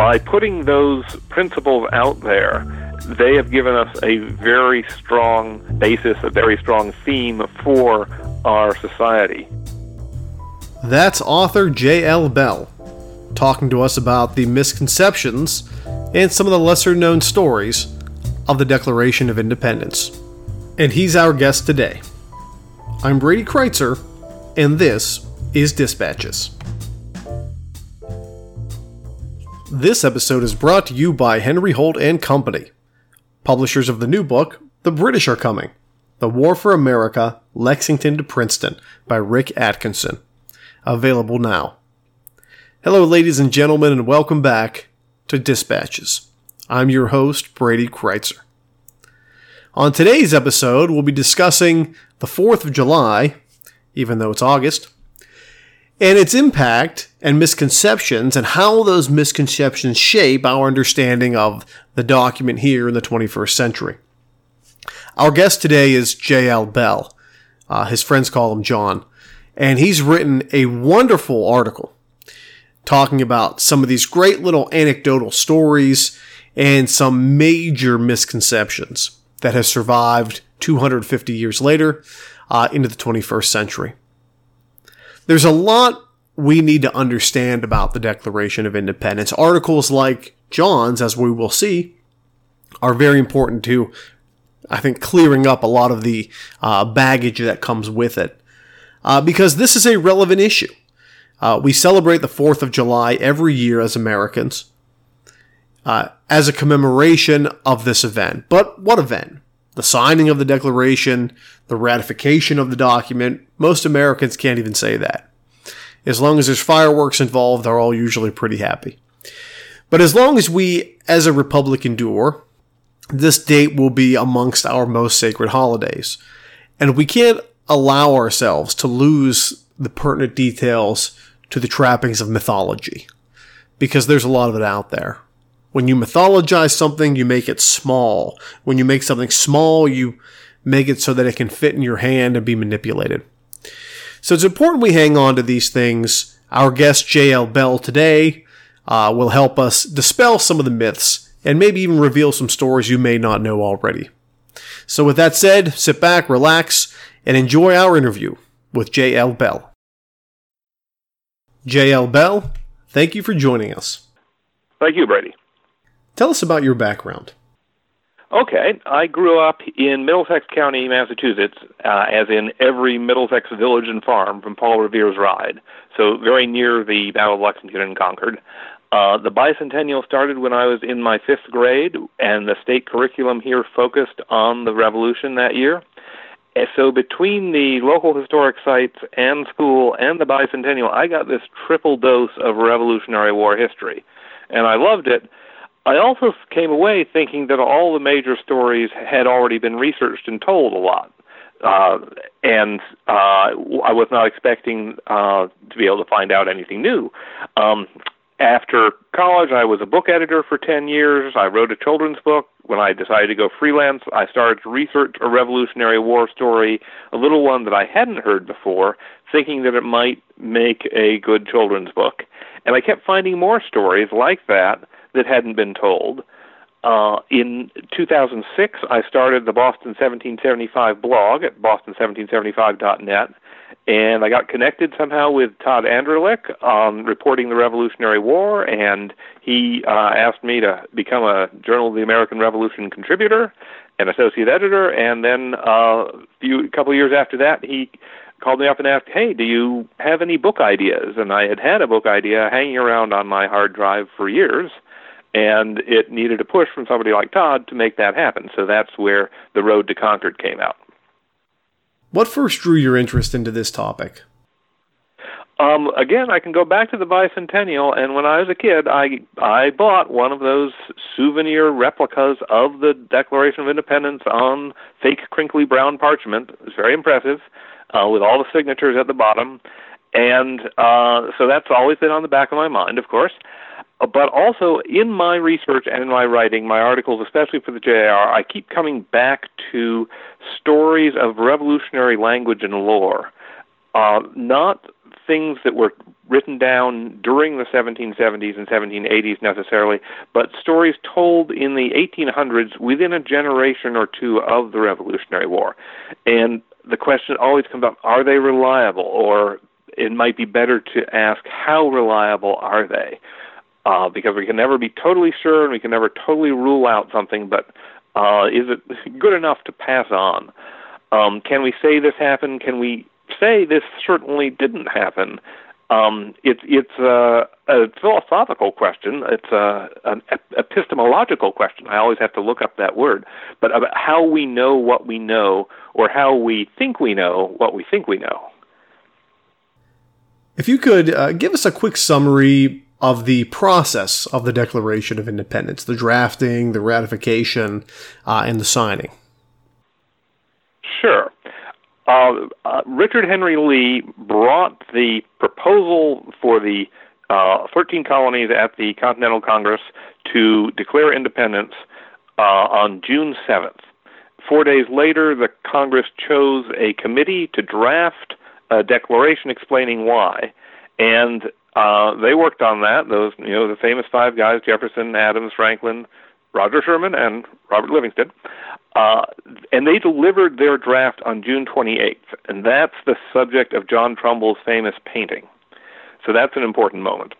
By putting those principles out there, they have given us a very strong basis, a very strong theme for our society. That's author J.L. Bell talking to us about the misconceptions and some of the lesser known stories of the Declaration of Independence. And he's our guest today. I'm Brady Crytzer, and this is Dispatches. This episode is brought to you by Henry Holt and Company, publishers of the new book, The British Are Coming The War for America, Lexington to Princeton by Rick Atkinson. Available now. Hello, ladies and gentlemen, and welcome back to Dispatches. I'm your host, Brady Crytzer. On today's episode, we'll be discussing the 4th of July, even though it's August, and its impact and misconceptions and how those misconceptions shape our understanding of the document here in the 21st century. Our guest today is J.L. Bell. Uh, his friends call him John. And he's written a wonderful article talking about some of these great little anecdotal stories and some major misconceptions that have survived 250 years later uh, into the 21st century. There's a lot we need to understand about the Declaration of Independence. Articles like John's, as we will see, are very important to, I think, clearing up a lot of the uh, baggage that comes with it. Uh, because this is a relevant issue. Uh, we celebrate the 4th of July every year as Americans uh, as a commemoration of this event. But what event? The signing of the Declaration, the ratification of the document, most Americans can't even say that. As long as there's fireworks involved, they're all usually pretty happy. But as long as we, as a republic, endure, this date will be amongst our most sacred holidays. And we can't allow ourselves to lose the pertinent details to the trappings of mythology. Because there's a lot of it out there. When you mythologize something, you make it small. When you make something small, you make it so that it can fit in your hand and be manipulated. So it's important we hang on to these things. Our guest, J.L. Bell, today uh, will help us dispel some of the myths and maybe even reveal some stories you may not know already. So, with that said, sit back, relax, and enjoy our interview with J.L. Bell. J.L. Bell, thank you for joining us. Thank you, Brady. Tell us about your background. Okay, I grew up in Middlesex County, Massachusetts, uh, as in every Middlesex village and farm from Paul Revere's Ride, so very near the Battle of Lexington and Concord. Uh, the bicentennial started when I was in my fifth grade, and the state curriculum here focused on the Revolution that year. So between the local historic sites and school and the bicentennial, I got this triple dose of Revolutionary War history, and I loved it I also came away thinking that all the major stories had already been researched and told a lot. Uh, and uh, I was not expecting uh, to be able to find out anything new. Um, after college, I was a book editor for 10 years. I wrote a children's book. When I decided to go freelance, I started to research a Revolutionary War story, a little one that I hadn't heard before, thinking that it might make a good children's book. And I kept finding more stories like that that hadn't been told. Uh, in 2006, I started the Boston 1775 blog at boston1775.net, and I got connected somehow with Todd Andrlik on reporting the Revolutionary War, and he uh, asked me to become a Journal of the American Revolution contributor and associate editor, and then uh, a few, a couple of years after that, he called me up and asked, "Hey, do you have any book ideas?" And I had had a book idea hanging around on my hard drive for years and it needed a push from somebody like Todd to make that happen. So that's where the Road to Concord came out. What first drew your interest into this topic? Um, again, I can go back to the bicentennial, and when I was a kid, I I bought one of those souvenir replicas of the Declaration of Independence on fake crinkly brown parchment. It was very impressive, uh, with all the signatures at the bottom, and uh, so that's always been on the back of my mind, of course. Uh, but also in my research and in my writing, my articles, especially for the JAR, I keep coming back to stories of revolutionary language and lore. Uh, not things that were written down during the 1770s and 1780s necessarily, but stories told in the 1800s within a generation or two of the Revolutionary War. And the question always comes up are they reliable? Or it might be better to ask how reliable are they? Uh, because we can never be totally sure and we can never totally rule out something, but uh, is it good enough to pass on? Um, can we say this happened? Can we say this certainly didn't happen. Um, it's it's a, a, philosophical question. It's a, an epistemological question. I always have to look up that word, but about how we know what we know, or how we think we know what we think we know. If you could uh, give us a quick summary of the process of the Declaration of Independence, the drafting, the ratification, uh, and the signing. Sure uh, uh, Richard Henry Lee brought the proposal for the uh, 13 colonies at the Continental Congress to declare independence uh, on June 7th. Four days later, the Congress chose a committee to draft a declaration explaining why, and uh, they worked on that. Those, you know, the famous five guys: Jefferson, Adams, Franklin, Roger Sherman, and Robert Livingston. Uh, and they delivered their draft on June 28th, and that's the subject of John Trumbull's famous painting. So that's an important moment.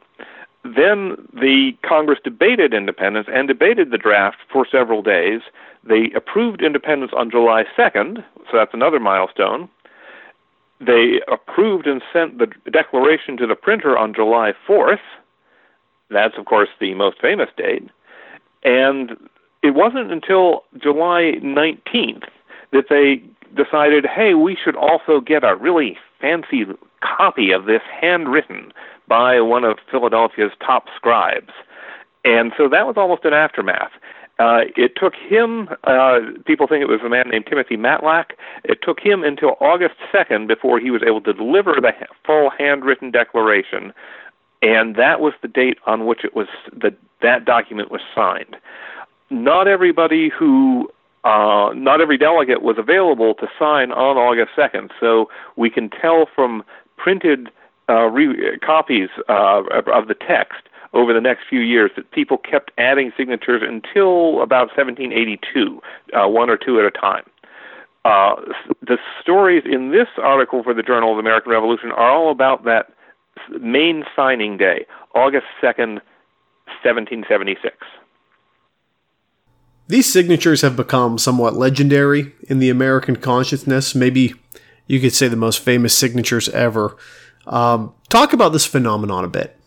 Then the Congress debated independence and debated the draft for several days. They approved independence on July 2nd, so that's another milestone. They approved and sent the declaration to the printer on July 4th. That's, of course, the most famous date. And it wasn't until July 19th that they decided, hey, we should also get a really fancy copy of this handwritten by one of Philadelphia's top scribes. And so that was almost an aftermath. Uh, it took him, uh, people think it was a man named Timothy Matlack. It took him until August 2nd before he was able to deliver the full handwritten declaration. And that was the date on which it was the, that document was signed not everybody who uh, not every delegate was available to sign on August 2nd. So we can tell from printed uh, re- copies uh, of the text over the next few years that people kept adding signatures until about 1782, uh, one or two at a time. Uh, the stories in this article for the Journal of the American Revolution are all about that main signing day, August 2nd, 1776. These signatures have become somewhat legendary in the American consciousness. Maybe you could say the most famous signatures ever. Um, talk about this phenomenon a bit.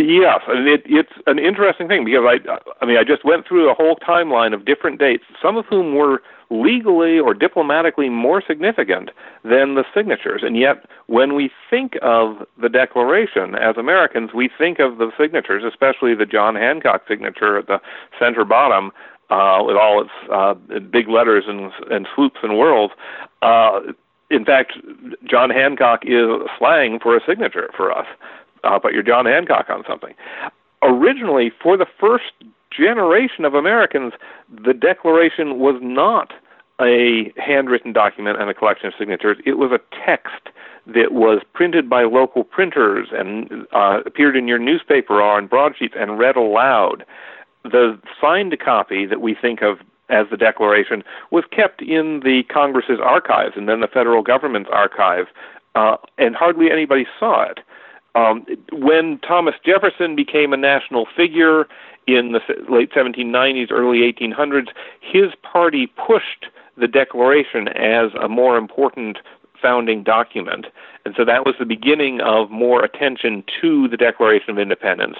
Yes, and it, it's an interesting thing because I, I mean, I just went through a whole timeline of different dates, some of whom were legally or diplomatically more significant than the signatures. And yet, when we think of the Declaration as Americans, we think of the signatures, especially the John Hancock signature at the center bottom. Uh, with all its uh, big letters and, and swoops and whirls, uh, in fact, John Hancock is slang for a signature for us. Uh, but you're John Hancock on something. Originally, for the first generation of Americans, the Declaration was not a handwritten document and a collection of signatures. It was a text that was printed by local printers and uh, appeared in your newspaper or on broadsheets and read aloud. The signed copy that we think of as the Declaration was kept in the Congress's archives and then the federal government's archive, uh, and hardly anybody saw it. Um, when Thomas Jefferson became a national figure in the late 1790s, early 1800s, his party pushed the Declaration as a more important founding document. And so that was the beginning of more attention to the Declaration of Independence.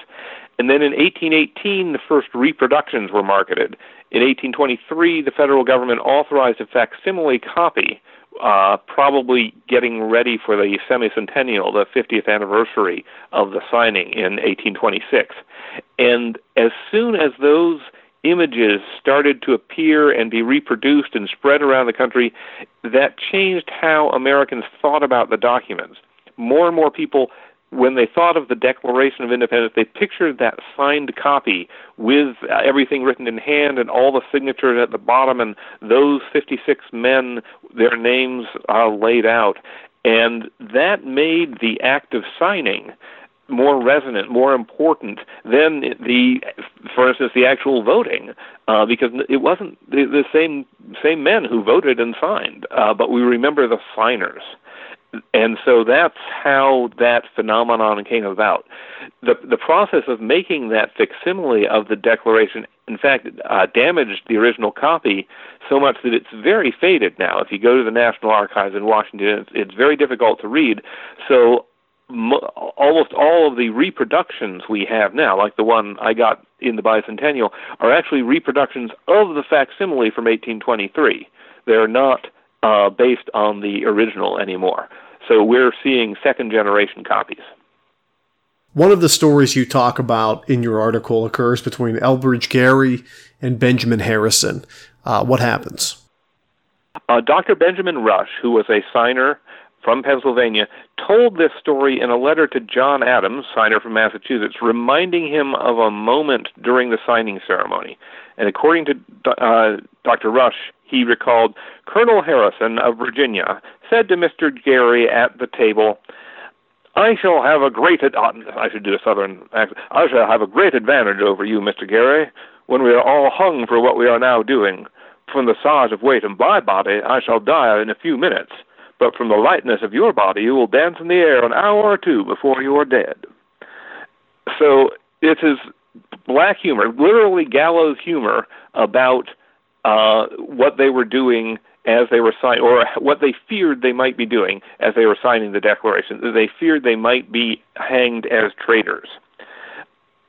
And then in 1818, the first reproductions were marketed. In 1823, the federal government authorized a facsimile copy, uh, probably getting ready for the semicentennial, the 50th anniversary of the signing in 1826. And as soon as those images started to appear and be reproduced and spread around the country, that changed how Americans thought about the documents. More and more people when they thought of the Declaration of Independence, they pictured that signed copy with uh, everything written in hand and all the signatures at the bottom, and those 56 men, their names uh, laid out. And that made the act of signing more resonant, more important than the, for instance, the actual voting, uh, because it wasn't the, the same same men who voted and signed, uh, but we remember the signers and so that's how that phenomenon came about. The the process of making that facsimile of the Declaration, in fact, uh, damaged the original copy so much that it's very faded now. If you go to the National Archives in Washington, it's, it's very difficult to read. So almost all of the reproductions we have now, like the one I got in the bicentennial, are actually reproductions of the facsimile from 1823. They're not uh, based on the original anymore. So we're seeing second generation copies. One of the stories you talk about in your article occurs between Elbridge Gerry and Benjamin Harrison. Uh, what happens? Uh, Dr. Benjamin Rush, who was a signer from Pennsylvania, told this story in a letter to John Adams, signer from Massachusetts, reminding him of a moment during the signing ceremony. And according to uh, Dr. Rush, he recalled Colonel Harrison of Virginia said to Mr. Gerry at the table, I shall have a great, ad- uh, I should do a southern accent, I shall have a great advantage over you, Mr. Gerry, when we are all hung for what we are now doing. From the size of weight of my body, I shall die in a few minutes, but from the lightness of your body, you will dance in the air an hour or two before you are dead. So it is black humor, literally gallows humor about uh, what they were doing as they were signing, or what they feared they might be doing as they were signing the Declaration. They feared they might be hanged as traitors.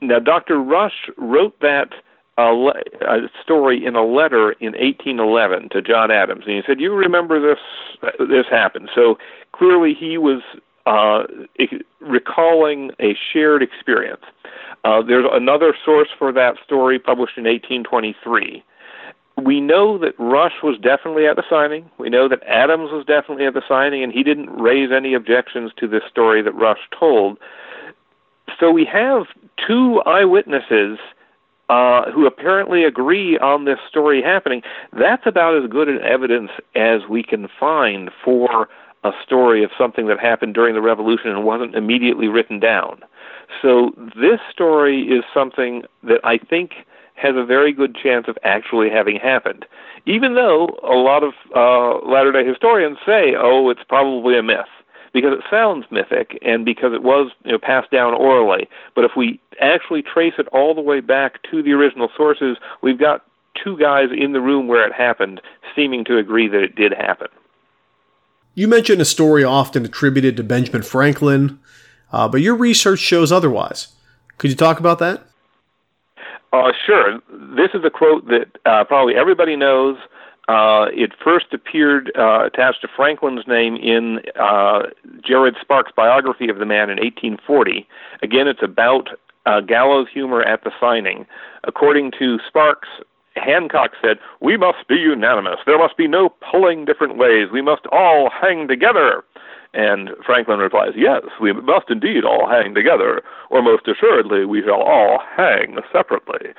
Now, Dr. Rush wrote that uh, le- uh, story in a letter in 1811 to John Adams, and he said, "You remember this? This happened." So clearly, he was uh, recalling a shared experience. Uh, there's another source for that story published in 1823 we know that Rush was definitely at the signing. We know that Adams was definitely at the signing, and he didn't raise any objections to this story that Rush told. So we have two eyewitnesses uh, who apparently agree on this story happening. That's about as good an evidence as we can find for a story of something that happened during the Revolution and wasn't immediately written down. So this story is something that I think has a very good chance of actually having happened. Even though a lot of uh, Latter day historians say, oh, it's probably a myth, because it sounds mythic and because it was you know, passed down orally. But if we actually trace it all the way back to the original sources, we've got two guys in the room where it happened seeming to agree that it did happen. You mentioned a story often attributed to Benjamin Franklin, uh, but your research shows otherwise. Could you talk about that? Uh, sure. This is a quote that uh, probably everybody knows. Uh, it first appeared uh, attached to Franklin's name in uh, Jared Sparks' biography of the man in 1840. Again, it's about uh, gallows humor at the signing. According to Sparks, Hancock said, We must be unanimous. There must be no pulling different ways. We must all hang together. And Franklin replies, Yes, we must indeed all hang together, or most assuredly we shall all hang separately.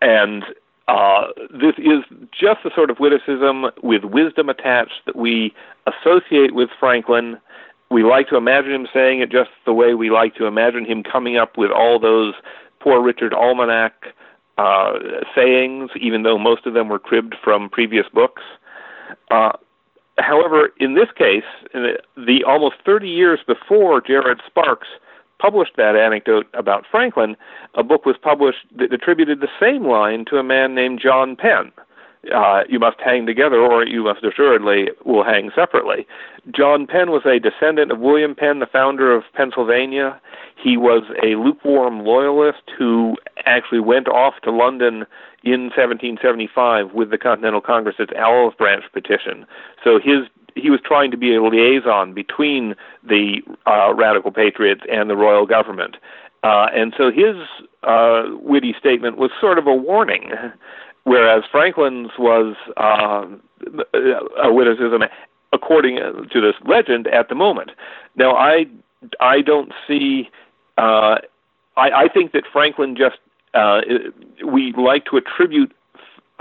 And uh, this is just the sort of witticism with wisdom attached that we associate with Franklin. We like to imagine him saying it just the way we like to imagine him coming up with all those poor Richard Almanac uh, sayings, even though most of them were cribbed from previous books. However, in this case, in the, the almost 30 years before Jared Sparks published that anecdote about Franklin, a book was published that attributed the same line to a man named John Penn. Uh, you must hang together, or you must assuredly will hang separately. John Penn was a descendant of William Penn, the founder of Pennsylvania. He was a lukewarm loyalist who actually went off to London in 1775 with the Continental Congress's olive branch petition. So his he was trying to be a liaison between the uh, radical patriots and the royal government. Uh, and so his uh, witty statement was sort of a warning, whereas Franklin's was uh, a witticism according to this legend at the moment. Now, I I don't see. Uh, I, I think that Franklin just uh, we like to attribute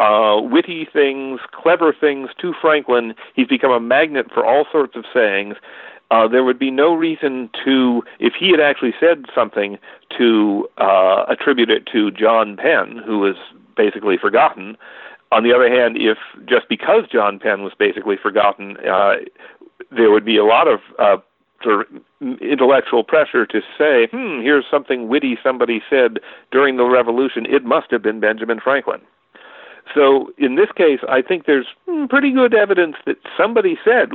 uh, witty things, clever things to Franklin. He's become a magnet for all sorts of sayings. Uh, there would be no reason to, if he had actually said something, to uh, attribute it to John Penn, who was basically forgotten. On the other hand, if just because John Penn was basically forgotten, uh, there would be a lot of uh, of intellectual pressure to say, hmm, here's something witty somebody said during the revolution. It must have been Benjamin Franklin. So in this case, I think there's hmm, pretty good evidence that somebody said,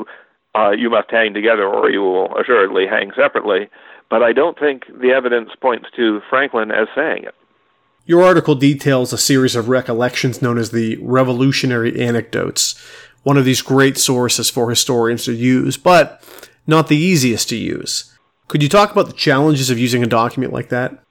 uh, you must hang together or you will assuredly hang separately. But I don't think the evidence points to Franklin as saying it. Your article details a series of recollections known as the Revolutionary Anecdotes, one of these great sources for historians to use, but not the easiest to use. Could you talk about the challenges of using a document like that?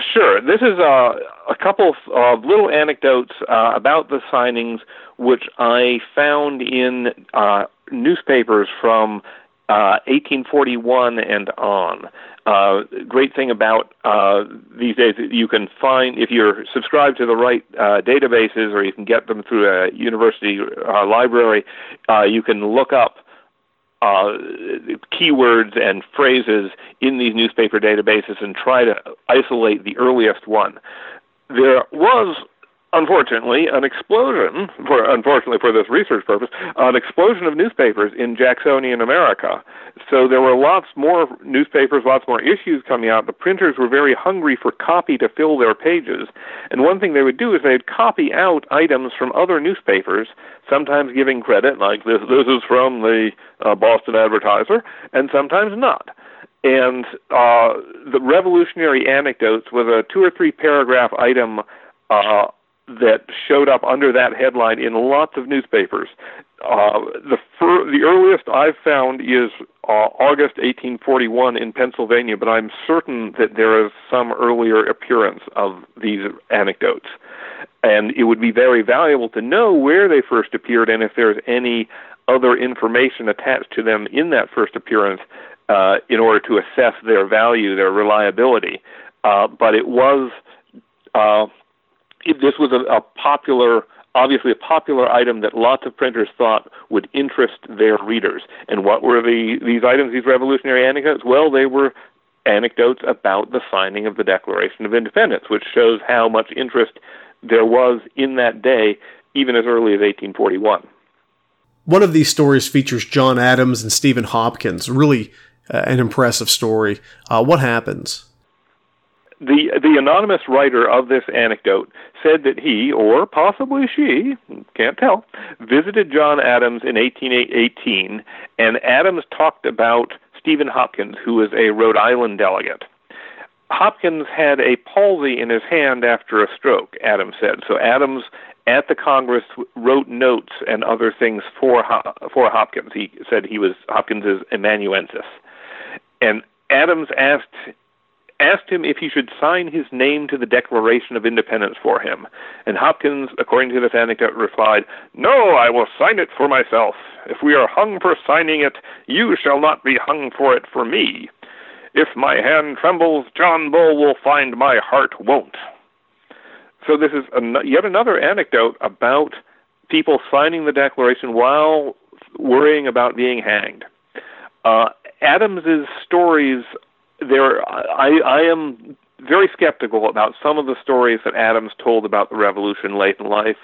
Sure. This is uh, a couple of little anecdotes uh, about the signings, which I found in uh, newspapers from 1841 uh, and on. Uh, great thing about uh, these days you can find if you're subscribed to the right uh, databases or you can get them through a university uh, library uh, you can look up uh, keywords and phrases in these newspaper databases and try to isolate the earliest one. There was unfortunately, an explosion, for, unfortunately for this research purpose, an explosion of newspapers in Jacksonian America. So there were lots more newspapers, lots more issues coming out. The printers were very hungry for copy to fill their pages. And one thing they would do is they'd copy out items from other newspapers, sometimes giving credit, like this, this is from the uh, Boston Advertiser, and sometimes not. And uh, the Revolutionary Anecdotes was a two or three paragraph item uh, that showed up under that headline in lots of newspapers. Uh, the fir- the earliest I've found is uh, August 1841 in Pennsylvania, but I'm certain that there is some earlier appearance of these anecdotes. And it would be very valuable to know where they first appeared and if there's any other information attached to them in that first appearance uh, in order to assess their value, their reliability. Uh, but it was uh, this was a, a popular obviously a popular item that lots of printers thought would interest their readers. And what were the these items, these revolutionary anecdotes? Well, they were anecdotes about the signing of the Declaration of Independence, which shows how much interest there was in that day, even as early as 1841. One of these stories features John Adams and Stephen Hopkins. Really uh, an impressive story. Uh, what happens? The the anonymous writer of this anecdote said that he, or possibly she, can't tell, visited John Adams in 1818, and Adams talked about Stephen Hopkins, who was a Rhode Island delegate. Hopkins had a palsy in his hand after a stroke, Adams said. So Adams at the Congress wrote notes and other things for for Hopkins. He said he was Hopkins's amanuensis. And Adams asked asked him if he should sign his name to the Declaration of Independence for him. And Hopkins, according to this anecdote, replied, No, I will sign it for myself. If we are hung for signing it, you shall not be hung for it for me. If my hand trembles, John Bull will find my heart won't. So this is an- yet another anecdote about people signing the Declaration while worrying about being hanged. Uh, Adams's stories there, I, I am very skeptical about some of the stories that Adams told about the revolution late in life,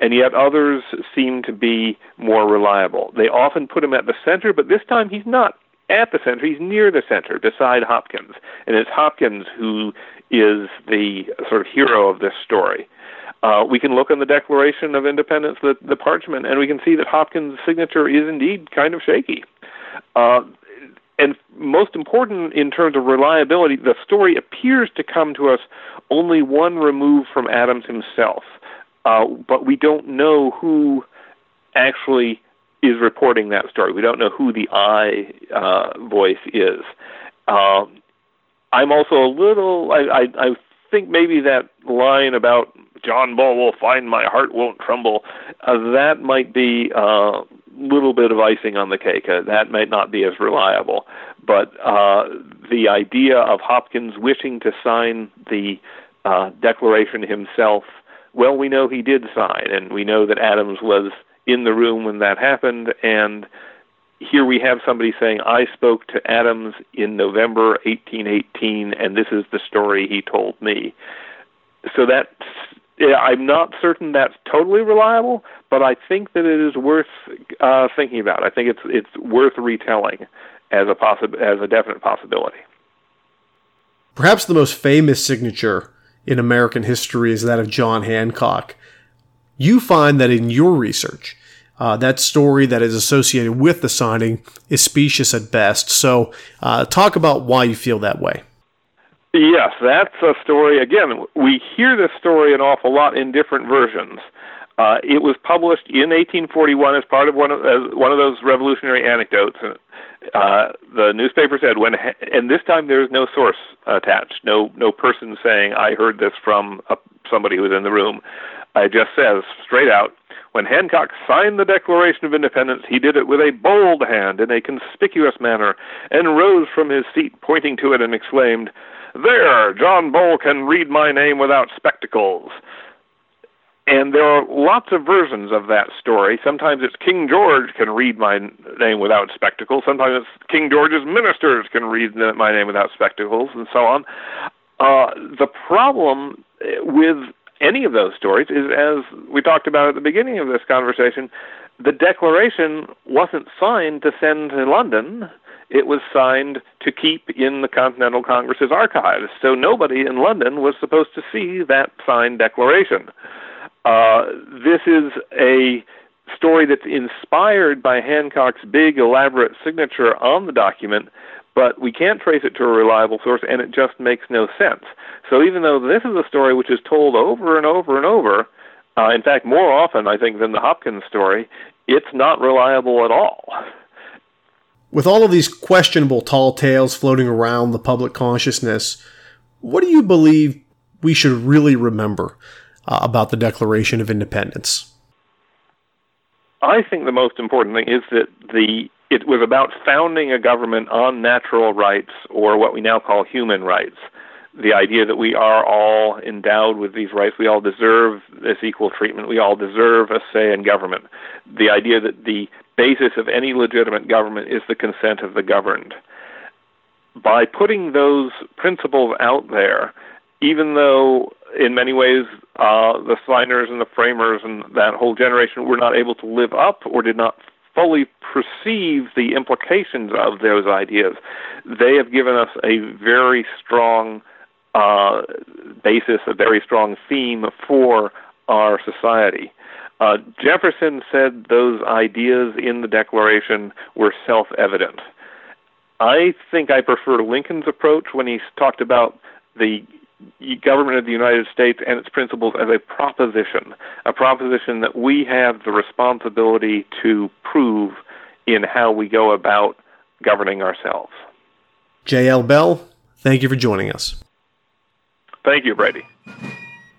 and yet others seem to be more reliable. They often put him at the center, but this time he's not at the center, he's near the center, beside Hopkins. And it's Hopkins who is the sort of hero of this story. Uh, we can look on the Declaration of Independence, the, the parchment, and we can see that Hopkins' signature is indeed kind of shaky. Uh, and most important in terms of reliability, the story appears to come to us only one remove from Adams himself, uh, but we don't know who actually is reporting that story. We don't know who the I uh, voice is. Um, I'm also a little. I, I, I think maybe that line about John Bull will find my heart won't tremble. Uh, that might be uh, little bit of icing on the cake. Uh, that might not be as reliable. But uh, the idea of Hopkins wishing to sign the uh, Declaration himself, well, we know he did sign, and we know that Adams was in the room when that happened, and here we have somebody saying, I spoke to Adams in November 1818, and this is the story he told me. So that I'm not certain that's totally reliable, but I think that it is worth uh, thinking about. I think it's it's worth retelling as a possi- as a definite possibility. Perhaps the most famous signature in American history is that of John Hancock. You find that in your research, uh, that story that is associated with the signing is specious at best. So, uh, talk about why you feel that way. Yes, that's a story. Again, we hear this story an awful lot in different versions. Uh, it was published in 1841 as part of one of one of those revolutionary anecdotes. Uh, the newspaper said when, and this time there is no source attached, no no person saying I heard this from a, somebody who was in the room. It just says straight out when Hancock signed the Declaration of Independence, he did it with a bold hand in a conspicuous manner, and rose from his seat, pointing to it, and exclaimed, There, John Bull can read my name without spectacles. And there are lots of versions of that story. Sometimes it's King George can read my name without spectacles. Sometimes it's King George's ministers can read my name without spectacles, and so on. Uh, the problem with any of those stories is, as we talked about at the beginning of this conversation, the declaration wasn't signed to send to London. It was signed to keep in the Continental Congress's archives. So nobody in London was supposed to see that signed declaration. Uh, this is a story that's inspired by Hancock's big, elaborate signature on the document, but we can't trace it to a reliable source, and it just makes no sense. So even though this is a story which is told over and over and over, uh, in fact, more often, I think, than the Hopkins story, it's not reliable at all. With all of these questionable tall tales floating around the public consciousness, what do you believe we should really remember uh, about the Declaration of Independence? I think the most important thing is that the it was about founding a government on natural rights, or what we now call human rights. The idea that we are all endowed with these rights, we all deserve this equal treatment, we all deserve a say in government. The idea that the basis of any legitimate government is the consent of the governed. By putting those principles out there, even though in many ways uh, the signers and the framers and that whole generation were not able to live up or did not fully perceive the implications of those ideas, they have given us a very strong uh, basis, a very strong theme for our society. Uh, Jefferson said those ideas in the Declaration were self evident. I think I prefer Lincoln's approach when he talked about the government of the United States and its principles as a proposition, a proposition that we have the responsibility to prove in how we go about governing ourselves. J.L. Bell, thank you for joining us. Thank you, Brady.